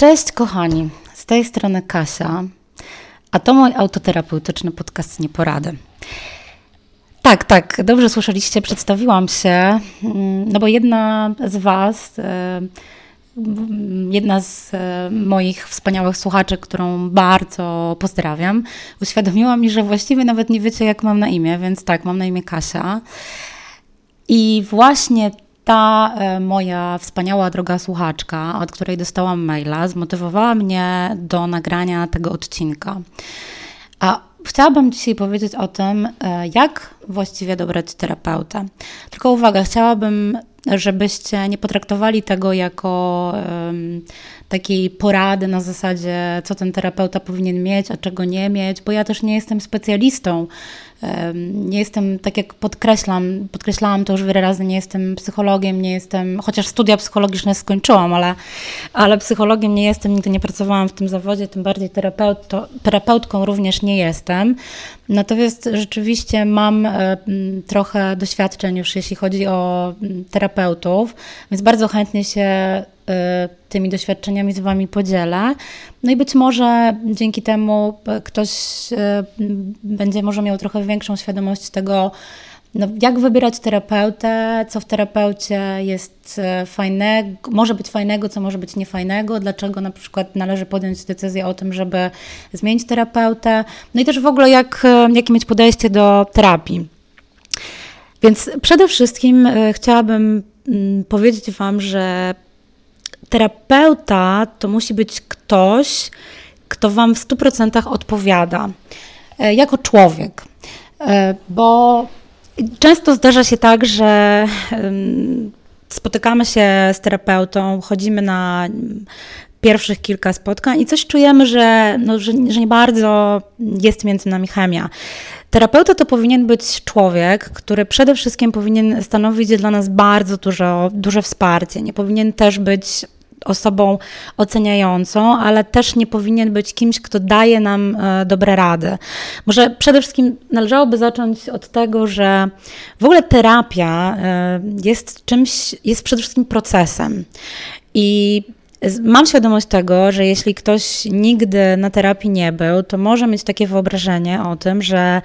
Cześć kochani, z tej strony Kasia, a to mój autoterapeutyczny podcast Nieporady. Tak, tak, dobrze słyszeliście, przedstawiłam się, mm, no bo jedna z Was, e, jedna z e, moich wspaniałych słuchaczy, którą bardzo pozdrawiam, uświadomiła mi, że właściwie nawet nie wiecie, jak mam na imię, więc tak, mam na imię Kasia. I właśnie ta e, moja wspaniała droga słuchaczka, od której dostałam maila, zmotywowała mnie do nagrania tego odcinka. A chciałabym dzisiaj powiedzieć o tym, e, jak właściwie dobrać terapeutę. Tylko uwaga, chciałabym, żebyście nie potraktowali tego jako um, takiej porady na zasadzie, co ten terapeuta powinien mieć, a czego nie mieć, bo ja też nie jestem specjalistą nie jestem, tak jak podkreślam, podkreślałam to już wiele razy, nie jestem psychologiem, nie jestem, chociaż studia psychologiczne skończyłam, ale, ale psychologiem nie jestem, nigdy nie pracowałam w tym zawodzie, tym bardziej terapeuto, terapeutką również nie jestem. Natomiast rzeczywiście mam e, trochę doświadczeń już, jeśli chodzi o terapeutów, więc bardzo chętnie się tymi doświadczeniami z Wami podzielę. No i być może dzięki temu ktoś y, będzie może miał trochę większą świadomość tego, no, jak wybierać terapeutę, co w terapeucie jest y, fajnego, może być fajnego, co może być niefajnego, dlaczego na przykład należy podjąć decyzję o tym, żeby zmienić terapeutę, no i też w ogóle jak, jakie mieć podejście do terapii. Więc przede wszystkim chciałabym mm, powiedzieć Wam, że terapeuta to musi być ktoś, kto Wam w 100% odpowiada e, jako człowiek. E, bo często zdarza się tak, że spotykamy się z terapeutą, chodzimy na pierwszych kilka spotkań i coś czujemy, że, no, że, że nie bardzo jest między nami chemia. Terapeuta to powinien być człowiek, który przede wszystkim powinien stanowić dla nas bardzo dużo, duże wsparcie. Nie powinien też być osobą oceniającą, ale też nie powinien być kimś, kto daje nam e, dobre rady. Może przede wszystkim należałoby zacząć od tego, że w ogóle terapia e, jest czymś, jest przede wszystkim procesem. I Mam świadomość tego, że jeśli ktoś nigdy na terapii nie był, to może mieć takie wyobrażenie o tym, że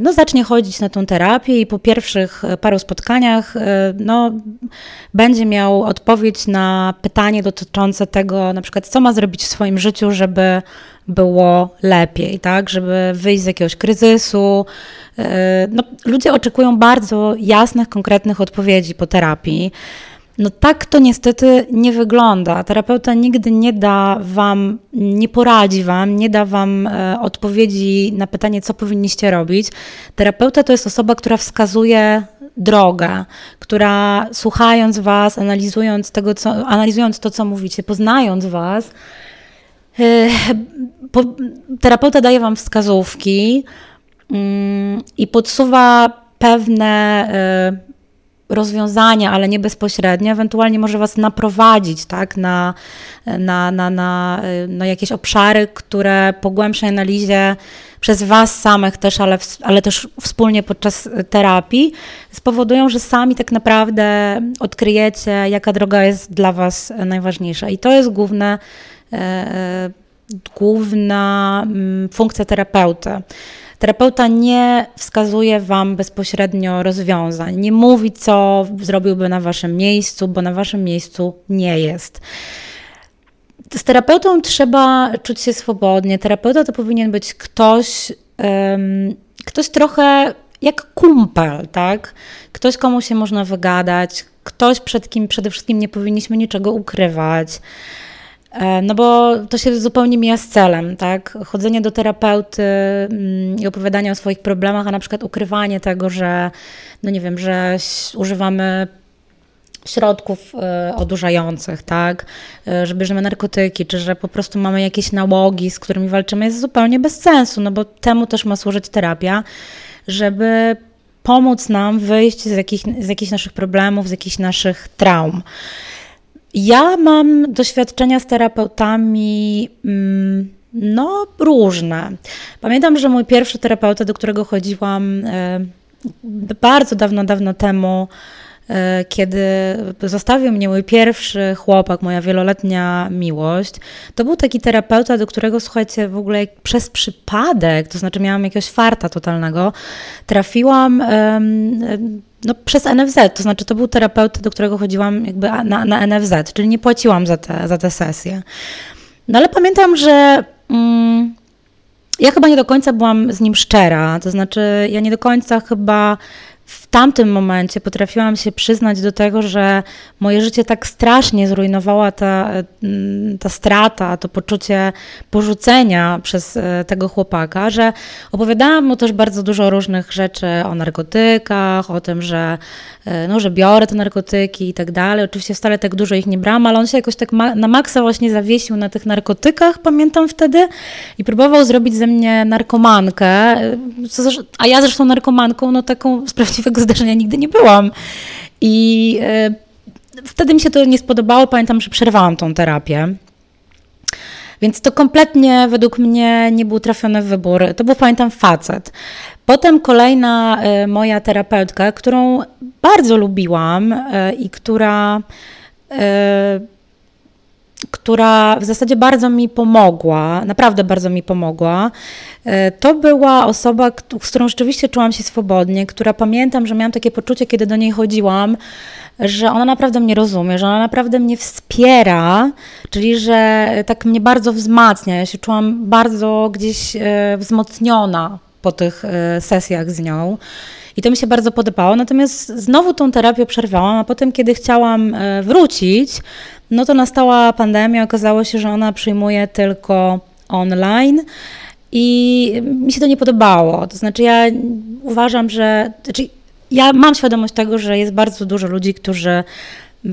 no, zacznie chodzić na tą terapię i po pierwszych e, paru spotkaniach e, no, będzie miał odpowiedź na pytanie dotyczące tego, na przykład, co ma zrobić w swoim życiu, żeby było lepiej, tak? żeby wyjść z jakiegoś kryzysu. No, ludzie oczekują bardzo jasnych, konkretnych odpowiedzi po terapii. No tak to niestety nie wygląda. Terapeuta nigdy nie da wam, nie poradzi wam, nie da wam e, odpowiedzi na pytanie, co powinniście robić. Terapeuta to jest osoba, która wskazuje drogę, która słuchając was, analizując, tego, co, analizując to, co mówicie, poznając was, e, terapeuta daje wam wskazówki mm, i podsuwa pewne e, rozwiązania, ale nie bezpośrednio, ewentualnie może Was naprowadzić tak, na, na, na, na, na jakieś obszary, które po głębszej analizie przez Was samych też, ale, ale też wspólnie podczas terapii spowodują, że sami tak naprawdę odkryjecie, jaka droga jest dla Was najważniejsza. I to jest główne, e główna mm, funkcja terapeuty Terapeuta nie wskazuje Wam bezpośrednio rozwiązań, nie mówi, co zrobiłby na Waszym miejscu, bo na Waszym miejscu nie jest. Z terapeutą trzeba czuć się swobodnie. Terapeuta to powinien być ktoś, um, ktoś trochę jak kumpel, tak? Ktoś, komu się można wygadać, ktoś, przed kim przede wszystkim nie powinniśmy niczego ukrywać. E, no bo to się zupełnie mija z celem, tak? Chodzenie do terapeuty mm, i opowiadanie o swoich problemach, a na przykład ukrywanie tego, że, no nie wiem, że używamy środków e, odurzających, tak, e, że bierzemy narkotyki, czy że po prostu mamy jakieś nałogi, z którymi walczymy, jest zupełnie bez sensu, no bo temu też ma służyć terapia, żeby pomóc nam wyjść z, z jakichś naszych problemów, z jakichś naszych traum. Ja mam doświadczenia z terapeutami. Mm, no, różne. Pamiętam, że mój pierwszy terapeuta, do którego chodziłam e, bardzo dawno, dawno temu, e, kiedy zostawił mnie mój pierwszy chłopak, moja wieloletnia miłość, to był taki terapeuta, do którego, słuchajcie, w ogóle przez przypadek, to znaczy miałam jakiegoś farta totalnego, trafiłam no, przez NFZ, to znaczy to był terapeuta, do którego chodziłam jakby na, na NFZ, czyli nie płaciłam za te, za te sesje. No ale pamiętam, że... Mm, ja chyba nie do końca byłam z nim szczera, to znaczy ja nie do końca chyba tamtym momencie potrafiłam się przyznać do tego, że moje życie tak strasznie zrujnowała ta, mm, ta strata, to poczucie porzucenia przez e, tego chłopaka, że opowiadałam mu też bardzo dużo różnych rzeczy o narkotykach, o tym, że, e, no, że biorę te narkotyki i tak dalej. Oczywiście wcale tak dużo ich nie brałam, ale on się jakoś tak ma, na maksa właśnie zawiesił na tych narkotykach, pamiętam wtedy, i próbował zrobić ze mnie narkomankę, e, a ja zresztą narkomanką, no taką z prawdziwego zdarzenia nigdy nie byłam. I wtedy mi się to nie spodobało. Pamiętam, że przerwałam tą terapię. Więc to kompletnie według mnie nie był trafiony wybór. To był, pamiętam, facet. Potem kolejna e, moja terapeutka, którą bardzo lubiłam e, i która, e, która w zasadzie bardzo mi pomogła, naprawdę bardzo mi pomogła, to była osoba, z którą rzeczywiście czułam się swobodnie, która pamiętam, że miałam takie poczucie, kiedy do niej chodziłam, że ona naprawdę mnie rozumie, że ona naprawdę mnie wspiera, czyli że tak mnie bardzo wzmacnia. Ja się czułam bardzo gdzieś e, wzmocniona po tych e, sesjach z nią. I to mi się bardzo podobało. Natomiast znowu tą terapię przerwałam, a potem, kiedy chciałam e, wrócić, no to nastała pandemia. Okazało się, że ona przyjmuje tylko online. I mi się to nie podobało. To znaczy, ja uważam, że. Znaczy ja mam świadomość tego, że jest bardzo dużo ludzi, którzy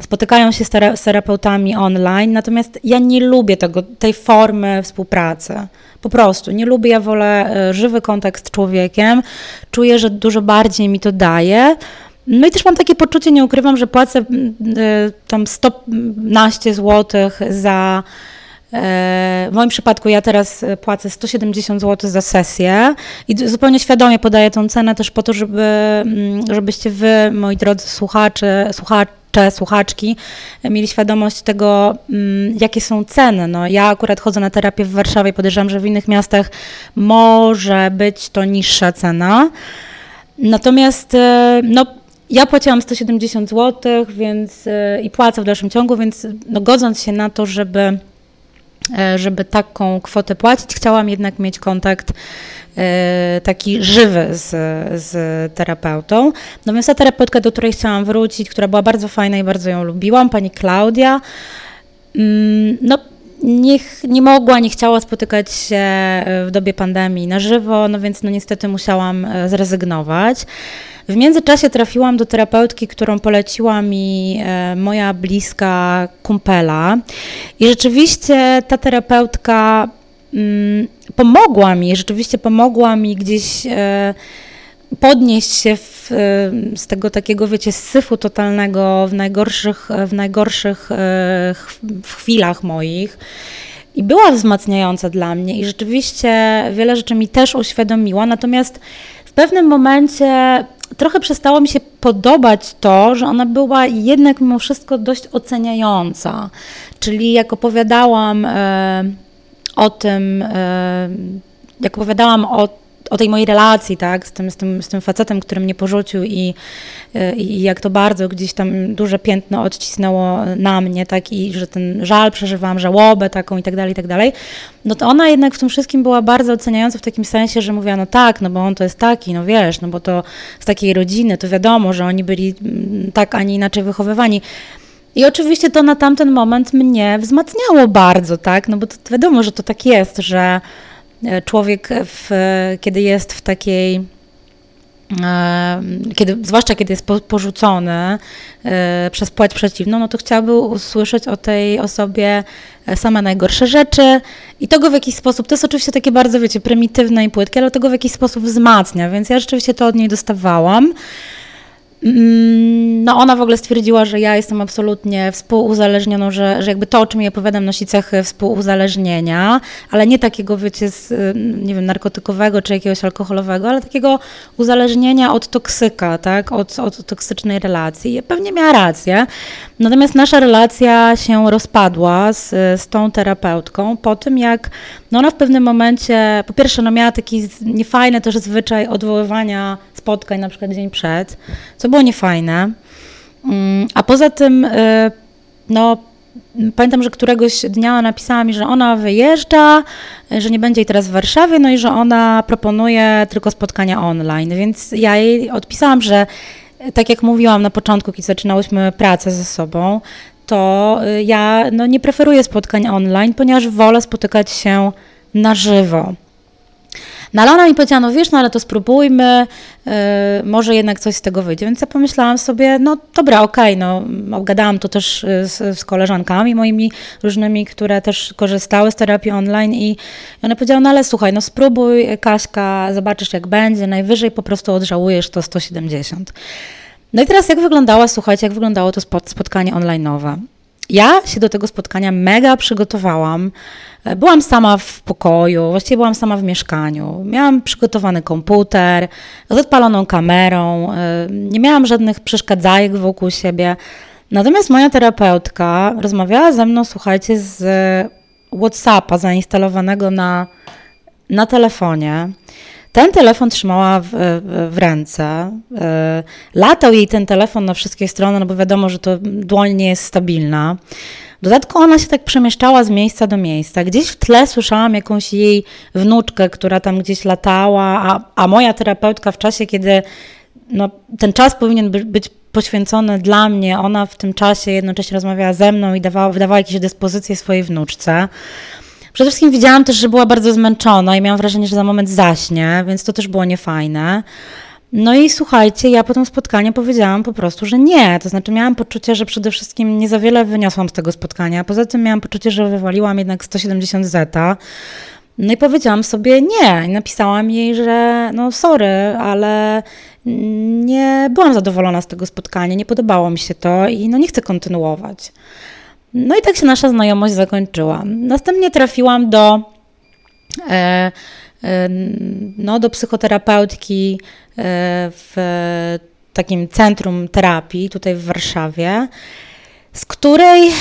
spotykają się z terapeutami online, natomiast ja nie lubię tego, tej formy współpracy. Po prostu nie lubię, ja wolę e, żywy kontakt z człowiekiem. Czuję, że dużo bardziej mi to daje. No i też mam takie poczucie, nie ukrywam, że płacę e, tam 115 zł za w moim przypadku ja teraz e, płacę 170 zł za sesję i zupełnie świadomie podaję tą cenę też po to, żeby, mm, żebyście wy, moi drodzy słuchacze, słuchacze, słuchaczki, mieli świadomość tego, mm, jakie są ceny. No, ja akurat chodzę na terapię w Warszawie podejrzewam, że w innych miastach może być to niższa cena. Natomiast e, no, ja płaciłam 170 zł więc, e, i płacę w dalszym ciągu, więc no, godząc się na to, żeby E, żeby taką kwotę płacić. Chciałam jednak mieć kontakt e, taki żywy z, z terapeutą. Więc ta terapeutka, do której chciałam wrócić, która była bardzo fajna i bardzo ją lubiłam, pani Klaudia, mm, no nie, nie mogła, nie chciała spotykać się w dobie pandemii na żywo, no więc no niestety musiałam e, zrezygnować. W międzyczasie trafiłam do terapeutki, którą poleciła mi e, moja bliska kumpela. I rzeczywiście ta terapeutka mm, pomogła mi, rzeczywiście pomogła mi gdzieś e, podnieść się w, e, z tego takiego, wiecie, syfu totalnego w najgorszych, w najgorszych w chwilach moich. I była wzmacniająca dla mnie i rzeczywiście wiele rzeczy mi też uświadomiła, natomiast w pewnym momencie trochę przestało mi się podobać to, że ona była jednak mimo wszystko dość oceniająca. Czyli jak opowiadałam e, o tym, e, jak opowiadałam o o tej mojej relacji, tak, z tym, z tym, z tym facetem, który mnie porzucił i, i jak to bardzo gdzieś tam duże piętno odcisnęło na mnie, tak, i że ten żal przeżywałam, żałobę taką i tak dalej, i tak dalej, no to ona jednak w tym wszystkim była bardzo oceniająca w takim sensie, że mówiła, no tak, no bo on to jest taki, no wiesz, no bo to z takiej rodziny, to wiadomo, że oni byli mm, tak, a nie inaczej wychowywani. I oczywiście to na tamten moment mnie wzmacniało bardzo, tak, no bo to wiadomo, że to tak jest, że E, człowiek, w, kiedy jest w takiej e, kiedy, zwłaszcza kiedy jest porzucony e, przez płeć przeciwną, no to chciałby usłyszeć o tej osobie same najgorsze rzeczy i tego w jakiś sposób, to jest oczywiście takie bardzo, wiecie, prymitywne i płytkie, ale tego w jakiś sposób wzmacnia, więc ja rzeczywiście to od niej dostawałam. No ona w ogóle stwierdziła, że ja jestem absolutnie współuzależnioną, że, że jakby to, o czym jej opowiadam, nosi cechy współuzależnienia, ale nie takiego, wiecie, z, nie wiem, narkotykowego czy jakiegoś alkoholowego, ale takiego uzależnienia od toksyka, tak, od, od toksycznej relacji. Pewnie miała rację. Natomiast nasza relacja się rozpadła z, z tą terapeutką po tym, jak no ona w pewnym momencie, po pierwsze, no miała taki niefajny też zwyczaj odwoływania spotkań na przykład dzień przed, co było niefajne. Mm, a poza tym, y, no pamiętam, że któregoś dnia napisała mi, że ona wyjeżdża, że nie będzie jej teraz w Warszawie, no i że ona proponuje tylko spotkania online. Więc ja jej odpisałam, że tak jak mówiłam na początku, kiedy zaczynałyśmy pracę ze sobą, to y, ja no, nie preferuję spotkań online, ponieważ wolę spotykać się na żywo. No ale ona mi powiedziała, no wiesz, no ale to spróbujmy, yy, może jednak coś z tego wyjdzie. Więc ja pomyślałam sobie, no dobra, okej, okay, no obgadałam to też y, z, z, koleżankami moimi różnymi, które też korzystały z terapii online i one powiedziały, no ale słuchaj, no spróbuj Kaśka, zobaczysz jak będzie, najwyżej po prostu odżałujesz to 170. No i teraz jak wyglądała, słuchajcie, jak wyglądało to spotkanie online'owe? Ja się do tego spotkania mega przygotowałam. Byłam sama w pokoju, właściwie byłam sama w mieszkaniu. Miałam przygotowany komputer z odpaloną kamerą, nie miałam żadnych przeszkadzajek wokół siebie. Natomiast moja terapeutka rozmawiała ze mną, słuchajcie, z WhatsAppa zainstalowanego na, na telefonie. Ten telefon trzymała w, w, ręce. E, latał jej ten telefon na wszystkie strony, no bo wiadomo, że to dłoń nie jest stabilna. Dodatku ona się tak przemieszczała z miejsca do miejsca. Gdzieś w tle słyszałam jakąś jej wnuczkę, która tam gdzieś latała, a, a moja terapeutka w czasie, kiedy no, ten czas powinien być poświęcony dla mnie, ona w tym czasie jednocześnie rozmawiała ze mną i dawała, wydawała jakieś dyspozycje swojej wnuczce. Przede wszystkim widziałam też, że była bardzo zmęczona i miałam wrażenie, że za moment zaśnie, więc to też było niefajne. No i słuchajcie, ja po tym spotkaniu powiedziałam po prostu, że nie. To znaczy miałam poczucie, że przede wszystkim nie za wiele wyniosłam z tego spotkania. Poza tym miałam poczucie, że wywaliłam jednak 170 zeta. No i powiedziałam sobie nie. I napisałam jej, że no sorry, ale nie byłam zadowolona z tego spotkania, nie podobało mi się to i no nie chcę kontynuować. No i tak się nasza znajomość zakończyła. Następnie trafiłam do, e, no, do psychoterapeutki e, w takim centrum terapii tutaj w Warszawie z której e,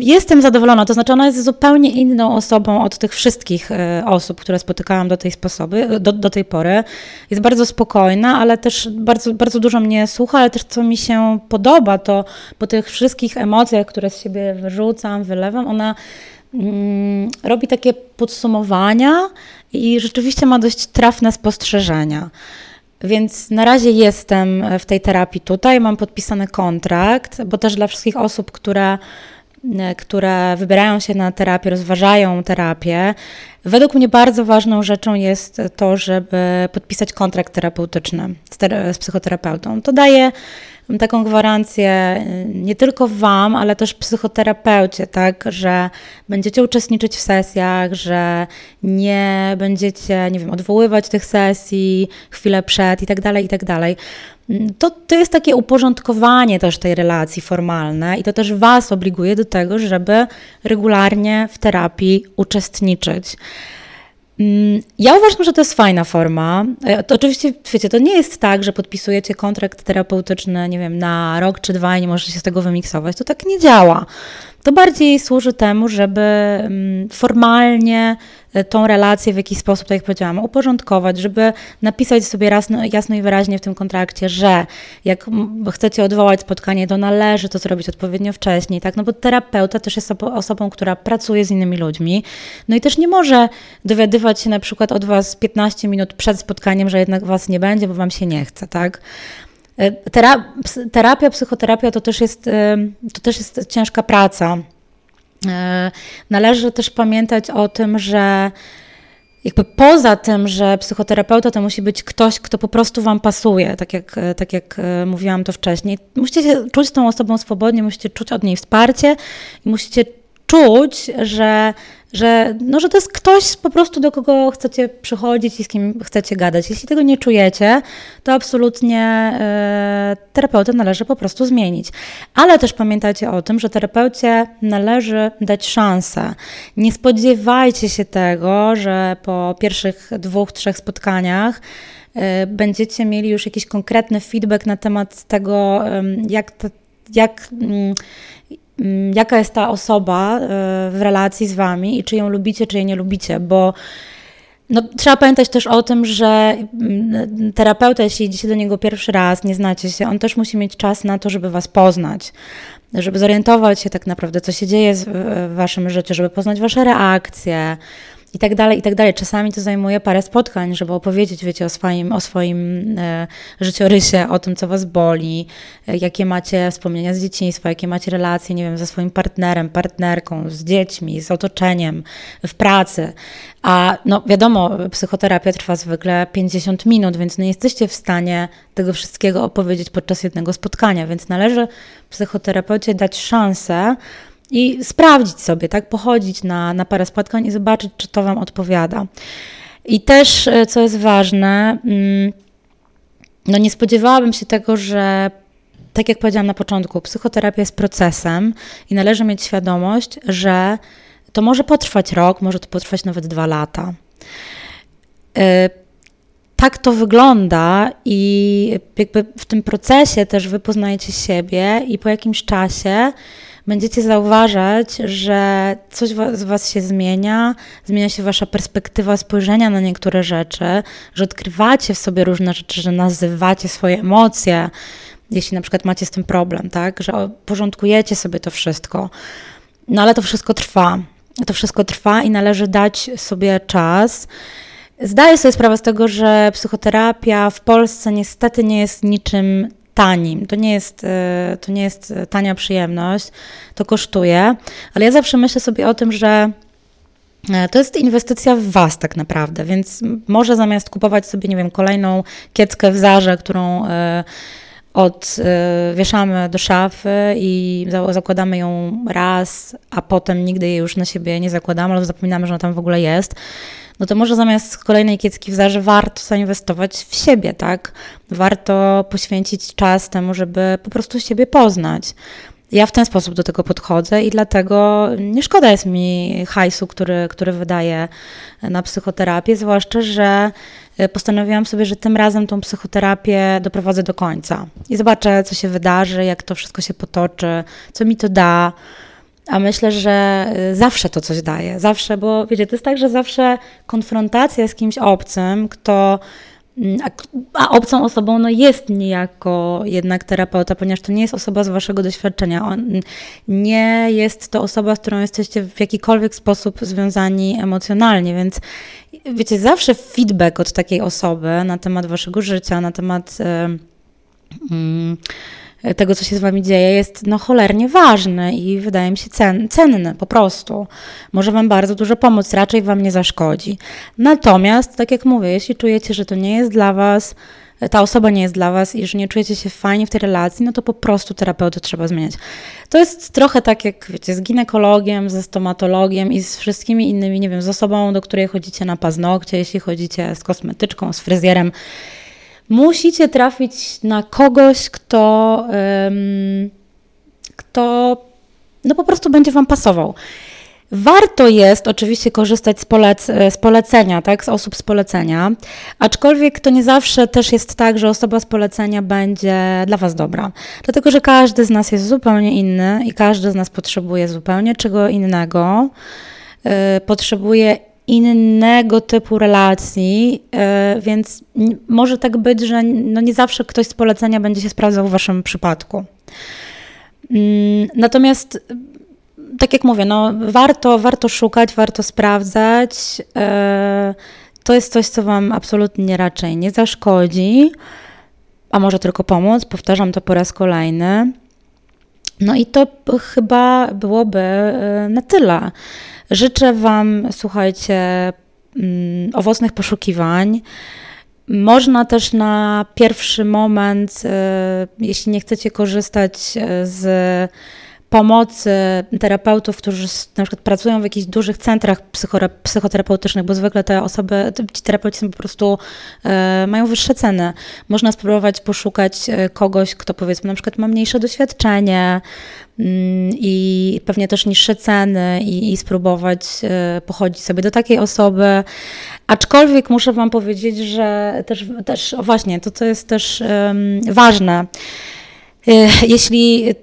jestem zadowolona. To znaczy, ona jest zupełnie inną osobą od tych wszystkich e, osób, które spotykałam do tej, sposoby, do, do tej pory. Jest bardzo spokojna, ale też bardzo, bardzo dużo mnie słucha, ale też co mi się podoba, to po tych wszystkich emocjach, które z siebie wyrzucam, wylewam, ona robi takie podsumowania i rzeczywiście ma dość trafne spostrzeżenia. Więc na razie jestem w tej terapii tutaj, mam podpisany kontrakt, bo też dla wszystkich osób, które, które wybierają się na terapię, rozważają terapię, według mnie bardzo ważną rzeczą jest to, żeby podpisać kontrakt terapeutyczny z, z psychoterapeutą. To daje taką gwarancję y, nie tylko Wam, ale też psychoterapeucie, tak, że będziecie uczestniczyć w sesjach, że nie będziecie, nie wiem, odwoływać tych sesji chwilę przed i tak dalej, i tak dalej. To, to jest takie uporządkowanie też tej relacji formalne i to też Was obliguje do tego, żeby regularnie w terapii uczestniczyć. Mm, ja uważam, że to jest fajna forma. E, to oczywiście, wiecie, to nie jest tak, że podpisujecie kontrakt terapeutyczny, nie wiem, na rok czy dwa i nie możecie się z tego wymiksować. To tak nie działa. To bardziej służy temu, żeby mm, formalnie e, tą relację w jakiś sposób, tak jak powiedziałam, uporządkować, żeby napisać sobie jasno, jasno i wyraźnie w tym kontrakcie, że jak chcecie odwołać spotkanie, to należy to zrobić odpowiednio wcześniej, tak? No bo terapeuta też jest osobą, która pracuje z innymi ludźmi, no i też nie może dowiadywać się na przykład od Was 15 minut przed spotkaniem, że jednak Was nie będzie, bo Wam się nie chce, tak? E, terapia, psychoterapia to też jest, e, to też jest ciężka praca. E, należy też pamiętać o tym, że jakby poza tym, że psychoterapeuta to musi być ktoś, kto po prostu wam pasuje, tak jak, tak jak mówiłam to wcześniej. Musicie się czuć tą osobą swobodnie, musicie czuć od niej wsparcie i musicie czuć, że, że, no, że to jest ktoś po prostu, do kogo chcecie przychodzić i z kim chcecie gadać. Jeśli tego nie czujecie, to absolutnie e, terapeutę należy po prostu zmienić. Ale też pamiętajcie o tym, że terapeucie należy dać szansę. Nie spodziewajcie się tego, że po pierwszych dwóch, trzech spotkaniach e, będziecie mieli już jakiś konkretny feedback na temat tego, jak, jak mm, Mm, jaka jest ta osoba e, w relacji z wami i czy ją lubicie, czy jej nie lubicie, bo no, trzeba pamiętać też o tym, że mm, terapeuta, jeśli idziecie do niego pierwszy raz, nie znacie się, on też musi mieć czas na to, żeby was poznać, żeby zorientować się tak naprawdę, co się dzieje w waszym życiu, żeby poznać wasze reakcje, i tak dalej, i tak dalej. Czasami to zajmuje parę spotkań, żeby opowiedzieć, wiecie, o swoim, o swoim e, życiorysie, o tym, co was boli, e, jakie macie wspomnienia z dzieciństwa, jakie macie relacje, nie wiem, ze swoim partnerem, partnerką, z dziećmi, z otoczeniem, w pracy. A no wiadomo, psychoterapia trwa zwykle 50 minut, więc nie jesteście w stanie tego wszystkiego opowiedzieć podczas jednego spotkania, więc należy psychoterapeucie dać szansę, i sprawdzić sobie, tak, pochodzić na, na parę spotkań i zobaczyć, czy to Wam odpowiada. I też, e, co jest ważne, mm, no nie spodziewałabym się tego, że tak jak powiedziałam na początku, psychoterapia jest procesem i należy mieć świadomość, że to może potrwać rok, może to potrwać nawet dwa lata. E, tak to wygląda i jakby w tym procesie też wy poznajecie siebie i po jakimś czasie będziecie zauważać, że coś z Was się zmienia, zmienia się Wasza perspektywa spojrzenia na niektóre rzeczy, że odkrywacie w sobie różne rzeczy, że nazywacie swoje emocje, jeśli na przykład macie z tym problem, tak, że porządkujecie sobie to wszystko. No ale to wszystko trwa. To wszystko trwa i należy dać sobie czas. Zdaję sobie sprawę z tego, że psychoterapia w Polsce niestety nie jest niczym tanim. To nie jest, e, to nie jest tania przyjemność, to kosztuje, ale ja zawsze myślę sobie o tym, że e, to jest inwestycja w Was tak naprawdę, więc może zamiast kupować sobie, nie wiem, kolejną kieckę w Zarze, którą e, odwieszamy do szafy i zakładamy ją raz, a potem nigdy jej już na siebie nie zakładamy, albo zapominamy, że ona tam w ogóle jest, no to może zamiast kolejnej kiecki w zarze warto zainwestować w siebie, tak? Warto poświęcić czas temu, żeby po prostu siebie poznać. Ja w ten sposób do tego podchodzę i dlatego nie szkoda jest mi hajsu, który, który wydaję na psychoterapię, zwłaszcza, że postanowiłam sobie, że tym razem tą psychoterapię doprowadzę do końca i zobaczę, co się wydarzy, jak to wszystko się potoczy, co mi to da. A myślę, że y, zawsze to coś daje. Zawsze, bo wiecie, to jest tak, że zawsze konfrontacja z kimś obcym, kto mm, a obcą osobą no jest niejako jednak terapeuta, ponieważ to nie jest osoba z waszego doświadczenia. On, nie jest to osoba, z którą jesteście w jakikolwiek sposób związani emocjonalnie, więc wiecie, zawsze feedback od takiej osoby na temat waszego życia, na temat. Yy, yy, tego, co się z wami dzieje, jest no cholernie ważny i wydaje mi się cen, cenny po prostu. Może wam bardzo dużo pomóc, raczej wam nie zaszkodzi. Natomiast, tak jak mówię, jeśli czujecie, że to nie jest dla was, ta osoba nie jest dla was i że nie czujecie się fajnie w tej relacji, no to po prostu terapeutę trzeba zmieniać. To jest trochę tak jak, wiecie, z ginekologiem, ze stomatologiem i z wszystkimi innymi, nie wiem, z osobą, do której chodzicie na paznokcie, jeśli chodzicie z kosmetyczką, z fryzjerem musicie trafić na kogoś, kto, kto no po prostu będzie Wam pasował. Warto jest oczywiście korzystać z, polec z, polecenia, tak, z osób z polecenia, aczkolwiek to nie zawsze też jest tak, że osoba z polecenia będzie dla Was dobra. Dlatego, że każdy z nas jest zupełnie inny i każdy z nas potrzebuje zupełnie czego innego. Yy, potrzebuje innego typu relacji, e, więc może tak być, że no nie zawsze ktoś z polecenia będzie się sprawdzał w Waszym przypadku. Mm, natomiast, tak jak mówię, no warto, warto szukać, warto sprawdzać. E, to jest coś, co Wam absolutnie raczej nie zaszkodzi, a może tylko pomóc. Powtarzam to po raz kolejny. No i to chyba byłoby e, na tyle. Życzę Wam, słuchajcie, mm, owocnych poszukiwań. Można też na pierwszy moment, e, jeśli nie chcecie korzystać e, z pomocy terapeutów, którzy na przykład pracują w jakichś dużych centrach psychoterapeutycznych, bo zwykle te osoby, ci terapeuci są po prostu, e, mają wyższe ceny. Można spróbować poszukać e, kogoś, kto powiedzmy na przykład ma mniejsze doświadczenie mm, i pewnie też niższe ceny i, i spróbować e, pochodzić sobie do takiej osoby. Aczkolwiek muszę Wam powiedzieć, że też, też właśnie, to co jest też um, ważne, jeśli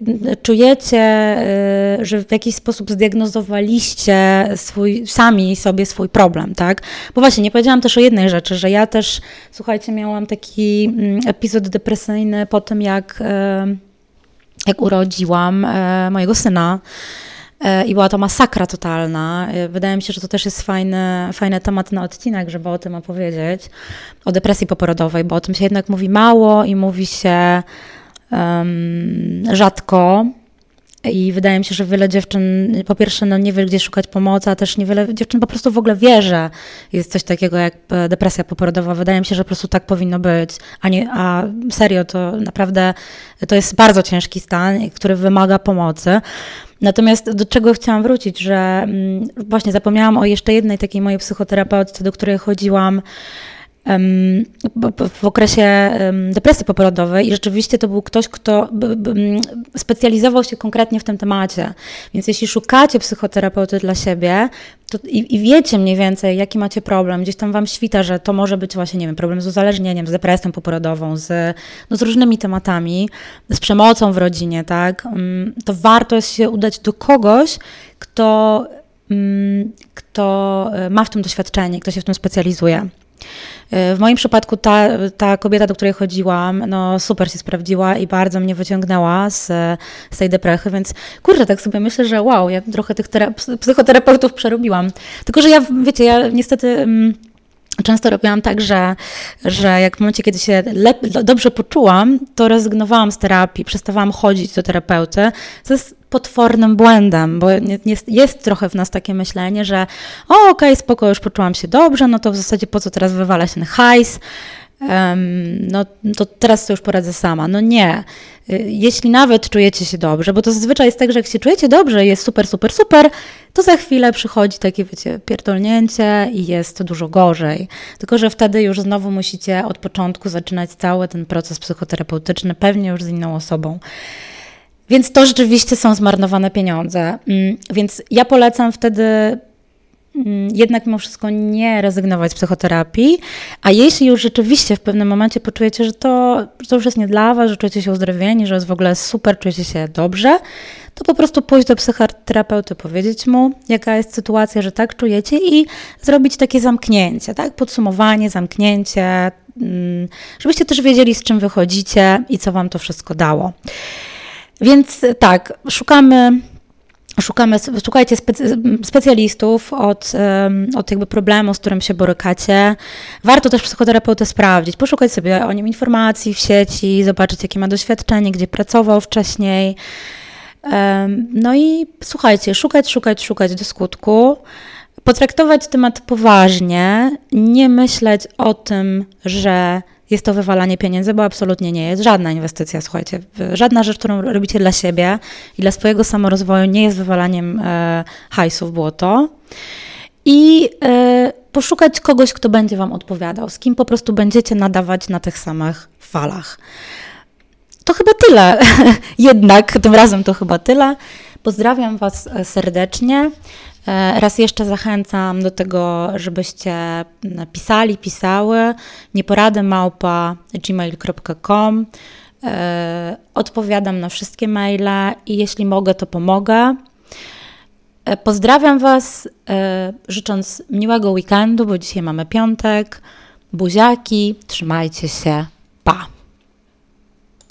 czujecie, e, że w jakiś sposób zdiagnozowaliście swój, sami sobie swój problem, tak? Bo właśnie nie powiedziałam też o jednej rzeczy, że ja też, słuchajcie, miałam taki mm, epizod depresyjny po tym, jak, e, jak urodziłam mojego syna. I była to masakra totalna. Wydaje mi się, że to też jest fajny, fajny temat na odcinek, żeby o tym opowiedzieć. O depresji poporodowej, bo o tym się jednak mówi mało i mówi się um, rzadko. I wydaje mi się, że wiele dziewczyn, po pierwsze, no nie wie, gdzie szukać pomocy, a też niewiele dziewczyn po prostu w ogóle wie, że jest coś takiego jak e, depresja poporodowa. Wydaje mi się, że po prostu tak powinno być. A, nie, a serio, to naprawdę to jest bardzo ciężki stan, który wymaga pomocy. Natomiast do czego chciałam wrócić, że mm, właśnie zapomniałam o jeszcze jednej takiej mojej psychoterapeutce, do której chodziłam w okresie depresji poporodowej i rzeczywiście to był ktoś, kto specjalizował się konkretnie w tym temacie. Więc jeśli szukacie psychoterapeuty dla siebie to i, i, wiecie mniej więcej, jaki macie problem, gdzieś tam wam świta, że to może być właśnie, nie wiem, problem z uzależnieniem, z depresją poporodową, z, no, z różnymi tematami, z przemocą w rodzinie, tak, to warto jest się udać do kogoś, kto, kto e, ma w tym doświadczenie, kto się w tym specjalizuje. W moim przypadku ta, ta kobieta, do której chodziłam, no super się sprawdziła i bardzo mnie wyciągnęła z, z tej deprechy, więc kurczę, tak sobie myślę, że wow, ja trochę tych psychoterapeutów przerobiłam. Tylko, że ja, wiecie, ja niestety... Mm, Często robiłam tak, że, że jak w momencie, kiedy się dobrze poczułam, to rezygnowałam z terapii, przestawałam chodzić do terapeuty. To jest potwornym błędem, bo jest, trochę w nas takie myślenie, że o, okej, okay, spoko, już poczułam się dobrze, no to w zasadzie po co teraz wywalać ten hajs, no to teraz to już poradzę sama. No nie. Y, jeśli nawet czujecie się dobrze, bo to zazwyczaj jest tak, że jak się czujecie dobrze, jest super, super, super, to za chwilę przychodzi takie, wiecie, pierdolnięcie i jest dużo gorzej. Tylko, że wtedy już znowu musicie od początku zaczynać cały ten proces psychoterapeutyczny, pewnie już z inną osobą. Więc to rzeczywiście są zmarnowane pieniądze. Mm, więc ja polecam wtedy mm, jednak mimo wszystko nie rezygnować z psychoterapii, a jeśli już rzeczywiście w pewnym momencie poczujecie, że to, że to już jest nie dla Was, że czujecie się uzdrowieni, że jest w ogóle super, czujecie się dobrze, to po prostu pójść do psychoterapeuty, powiedzieć mu, jaka jest sytuacja, że tak czujecie i zrobić takie zamknięcie, tak? Podsumowanie, zamknięcie, mm, żebyście też wiedzieli, z czym wychodzicie i co Wam to wszystko dało. Więc tak, szukamy Szukamy, szukajcie specjalistów od, od jakby problemu, z którym się borykacie. Warto też psychoterapeutę sprawdzić, poszukać sobie o nim informacji w sieci, zobaczyć jakie ma doświadczenie, gdzie pracował wcześniej. No i słuchajcie, szukać, szukać, szukać do skutku. Potraktować temat poważnie, nie myśleć o tym, że jest to wywalanie pieniędzy, bo absolutnie nie jest. Żadna inwestycja, słuchajcie, żadna rzecz, którą robicie dla siebie i dla swojego samorozwoju nie jest wywalaniem e, hajsu w błoto. I e, poszukać kogoś, kto będzie Wam odpowiadał, z kim po prostu będziecie nadawać na tych samych falach. To chyba tyle. Jednak tym razem to chyba tyle. Pozdrawiam Was e, serdecznie. E, raz jeszcze zachęcam do tego, żebyście pisali, pisały nieporady małpa gmail.com. E, odpowiadam na wszystkie maile i jeśli mogę, to pomogę. E, pozdrawiam Was, życząc miłego weekendu, bo dzisiaj mamy piątek. Buziaki, trzymajcie się, pa!